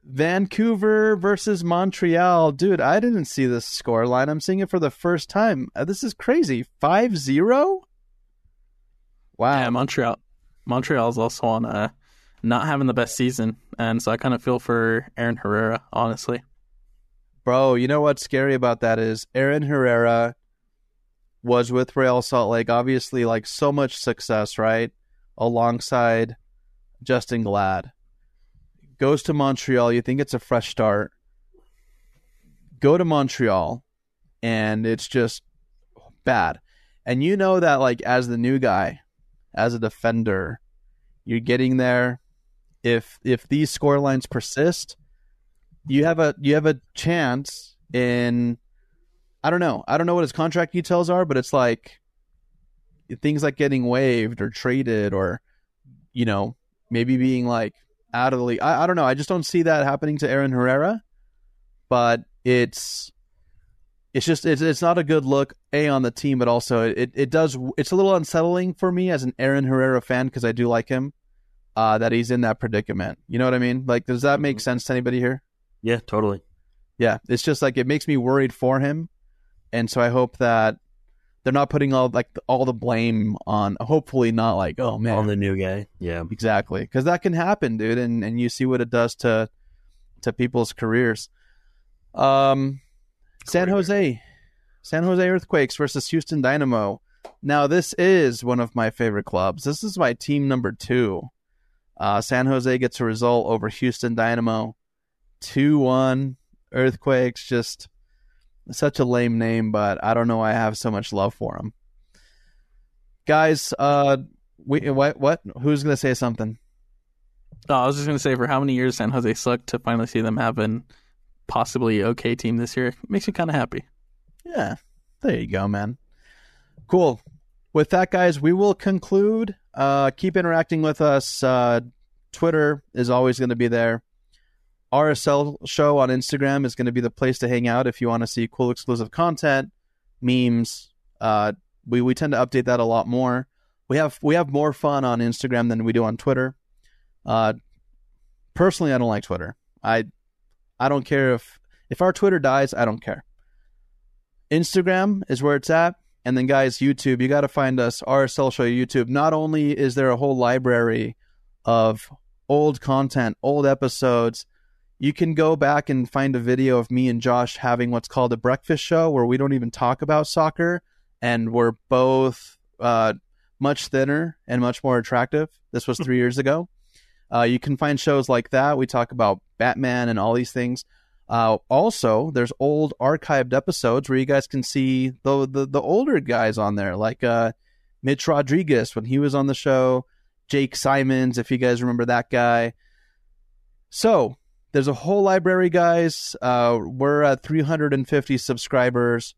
Speaker 2: Vancouver versus Montreal. Dude, I didn't see this score line. I'm seeing it for the first time. Uh, this is crazy. 5-0? Wow.
Speaker 4: Yeah, Montreal Montreal's also on a not having the best season, and so I kind of feel for Aaron Herrera, honestly.
Speaker 2: Bro, you know what's scary about that is Aaron Herrera was with Real Salt Lake, obviously like so much success, right? Alongside Justen Glad. Goes to Montreal, you think it's a fresh start. Go to Montreal and it's just bad. And you know that like as the new guy, as a defender. You're getting there. If if these score lines persist, you have a you have a chance in I don't know. I don't know what his contract details are, but it's like things like getting waived or traded or you know, maybe being like out of the league. I, I don't know. I just don't see that happening to Aaron Herrera. But it's it's just it's it's not a good look a on the team, but also it it does it's a little unsettling for me as an Aaron Herrera fan because I do like him. Uh, that he's in that predicament. You know what I mean? Like, does that make mm-hmm. sense to anybody here?
Speaker 3: Yeah, totally.
Speaker 2: Yeah, it's just like it makes me worried for him, and so I hope that they're not putting all like all the blame on. Hopefully, not like oh man
Speaker 3: on the new guy. Yeah,
Speaker 2: exactly, because that can happen, dude, and and you see what it does to to people's careers. Um, San Jose, San Jose Earthquakes versus Houston Dynamo. Now, this is one of my favorite clubs. This is my team number two. Uh, San Jose gets a result over Houston Dynamo, two one. Earthquakes, just such a lame name, but I don't know. I have so much love for them, guys. Uh, we what what? Who's gonna say something?
Speaker 4: Oh, I was just gonna say, for how many years San Jose sucked to finally see them having possibly okay team this year makes me kind of happy.
Speaker 2: Yeah, there you go, man. Cool. With that, guys, we will conclude. Uh, keep interacting with us. Uh, Twitter is always going to be there. RSL show on Instagram is going to be the place to hang out if you want to see cool exclusive content, memes. Uh, we we tend to update that a lot more. We have we have more fun on Instagram than we do on Twitter. Uh, personally, I don't like Twitter. I I don't care if if our Twitter dies, I don't care. Instagram is where it's at. And then guys, YouTube, you got to find us RSL Show YouTube. Not only is there a whole library of old content, old episodes, you can go back and find a video of me and Josh having what's called a breakfast show where we don't even talk about soccer and we're both uh, much thinner and much more attractive. This was three years ago. Uh, you can find shows like that. We talk about Batman and all these things. Uh, also, there's old archived episodes where you guys can see the the, the older guys on there, like uh, Mitch Rodriguez when he was on the show, Jake Simons, if you guys remember that guy. So there's a whole library, guys. Uh, we're at 350 subscribers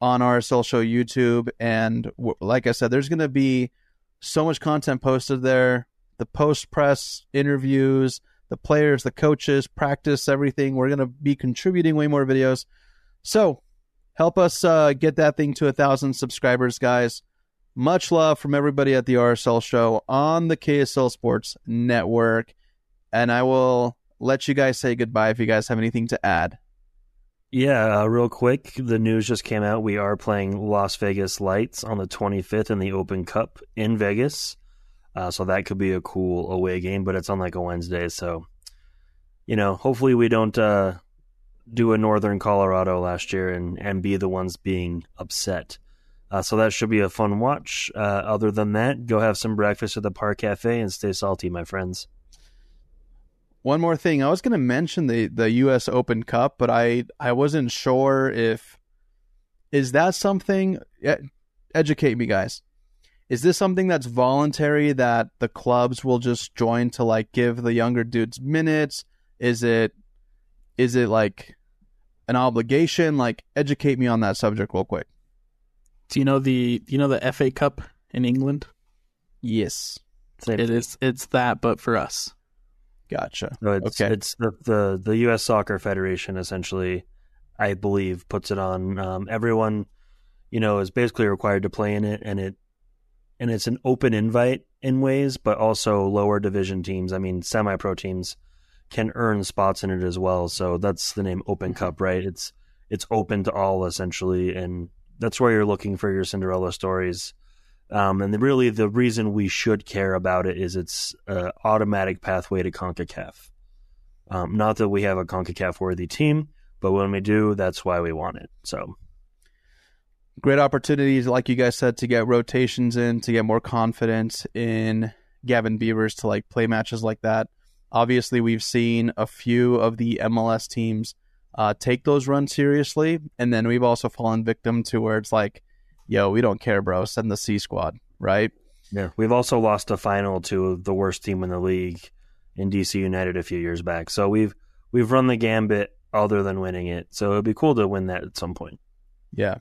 Speaker 2: on our social YouTube, and like I said, there's going to be so much content posted there the post press interviews, the players, the coaches, practice, everything. We're going to be contributing way more videos. So help us uh, get that thing to a thousand subscribers, guys. Much love from everybody at the RSL show on the KSL Sports Network. And I will let you guys say goodbye if you guys have anything to add.
Speaker 3: Yeah, uh, real quick, the news just came out. We are playing Las Vegas Lights on the 25th in the Open Cup in Vegas. Uh, so that could be a cool away game, but it's on like a Wednesday. So, you know, hopefully we don't uh, do a Northern Colorado last year and, and be the ones being upset. Uh, so that should be a fun watch. Uh, other than that, go have some breakfast at the Park Cafe and stay salty, my friends.
Speaker 2: One more thing, I was going to mention the the U.S. Open Cup, but I I wasn't sure if is that something. educate me, guys. Is this something that's voluntary that the clubs will just join to like give the younger dudes minutes? Is it is it like an obligation? Like educate me on that subject real quick.
Speaker 4: Do you know the do you know the FA Cup in England?
Speaker 2: Yes.
Speaker 4: It is it's that but for us.
Speaker 2: Gotcha.
Speaker 3: No, it's,
Speaker 2: okay.
Speaker 3: It's the, the the U.S. Soccer Federation essentially, I believe, puts it on. Um, everyone, you know, is basically required to play in it, and it and it's an open invite in ways, but also lower division teams. I mean, semi-pro teams can earn spots in it as well. So that's the name Open
Speaker 2: Mm-hmm.
Speaker 3: Cup, right? It's it's open to all essentially, and that's where you're looking for your Cinderella stories. Um, and the, really, the reason we should care about it is it's an automatic pathway to CONCACAF. Um, not that we have a CONCACAF worthy team, but when we do, that's why we want it. So,
Speaker 2: great opportunities, like you guys said, to get rotations in, to get more confidence in Gavin Beavers to like play matches like that. Obviously, we've seen a few of the MLS teams uh, take those runs seriously, and then we've also fallen victim to where it's like, "Yo, we don't care, bro. Send the C squad." Right?
Speaker 3: yeah, we've also lost a final to the worst team in the league in DC United a few years back. So we've we've run the gambit other than winning it. So it'd be cool to win that at some point.
Speaker 2: Yeah.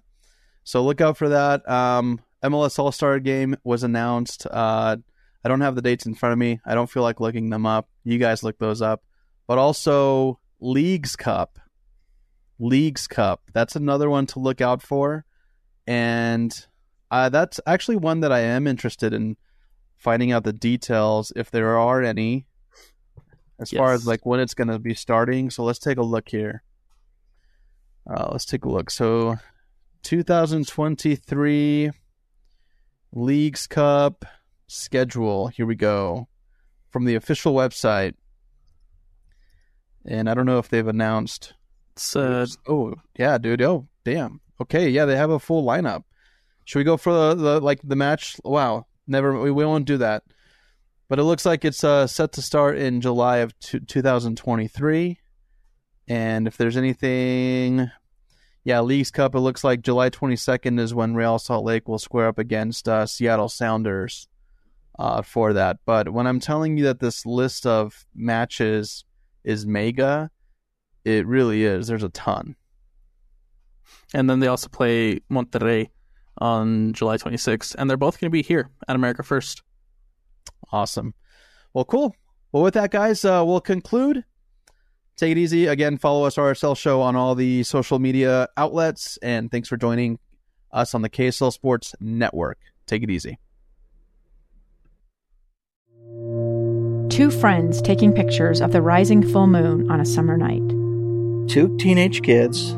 Speaker 2: So look out for that. Um, MLS All Star Game was announced. Uh, I don't have the dates in front of me. I don't feel like looking them up. You guys look those up. But also Leagues Cup. Leagues Cup. That's another one to look out for. And uh, that's actually one that I am interested in finding out the details, if there are any, as far as like when it's going to be starting. So let's take a look here. Uh, let's take a look. So 2023 Leagues Cup schedule. Here we go. From the official website. And I don't know if they've announced.
Speaker 4: It's uh,
Speaker 2: Oh, yeah, dude. Oh, damn. Okay, yeah, they have a full lineup. Should we go for the, the like the match? Wow. Never we, we won't do that. But it looks like it's uh, set to start in July of two, 2023. And if there's anything yeah, Leagues Cup. It looks like July 22nd is when Real Salt Lake will square up against uh, Seattle Sounders uh, for that. But when I'm telling you that this list of matches is mega, it really is. There's a ton.
Speaker 4: And then they also play Monterrey on July 26th, and they're both going to be here at America First.
Speaker 2: Awesome. Well, cool. Well, with that, guys, uh, we'll conclude. Take it easy. Again, follow us RSL show on all the social media outlets, and thanks for joining us on the KSL Sports Network. Take it easy.
Speaker 6: Two friends taking pictures of the rising full moon on a summer night.
Speaker 7: Two teenage kids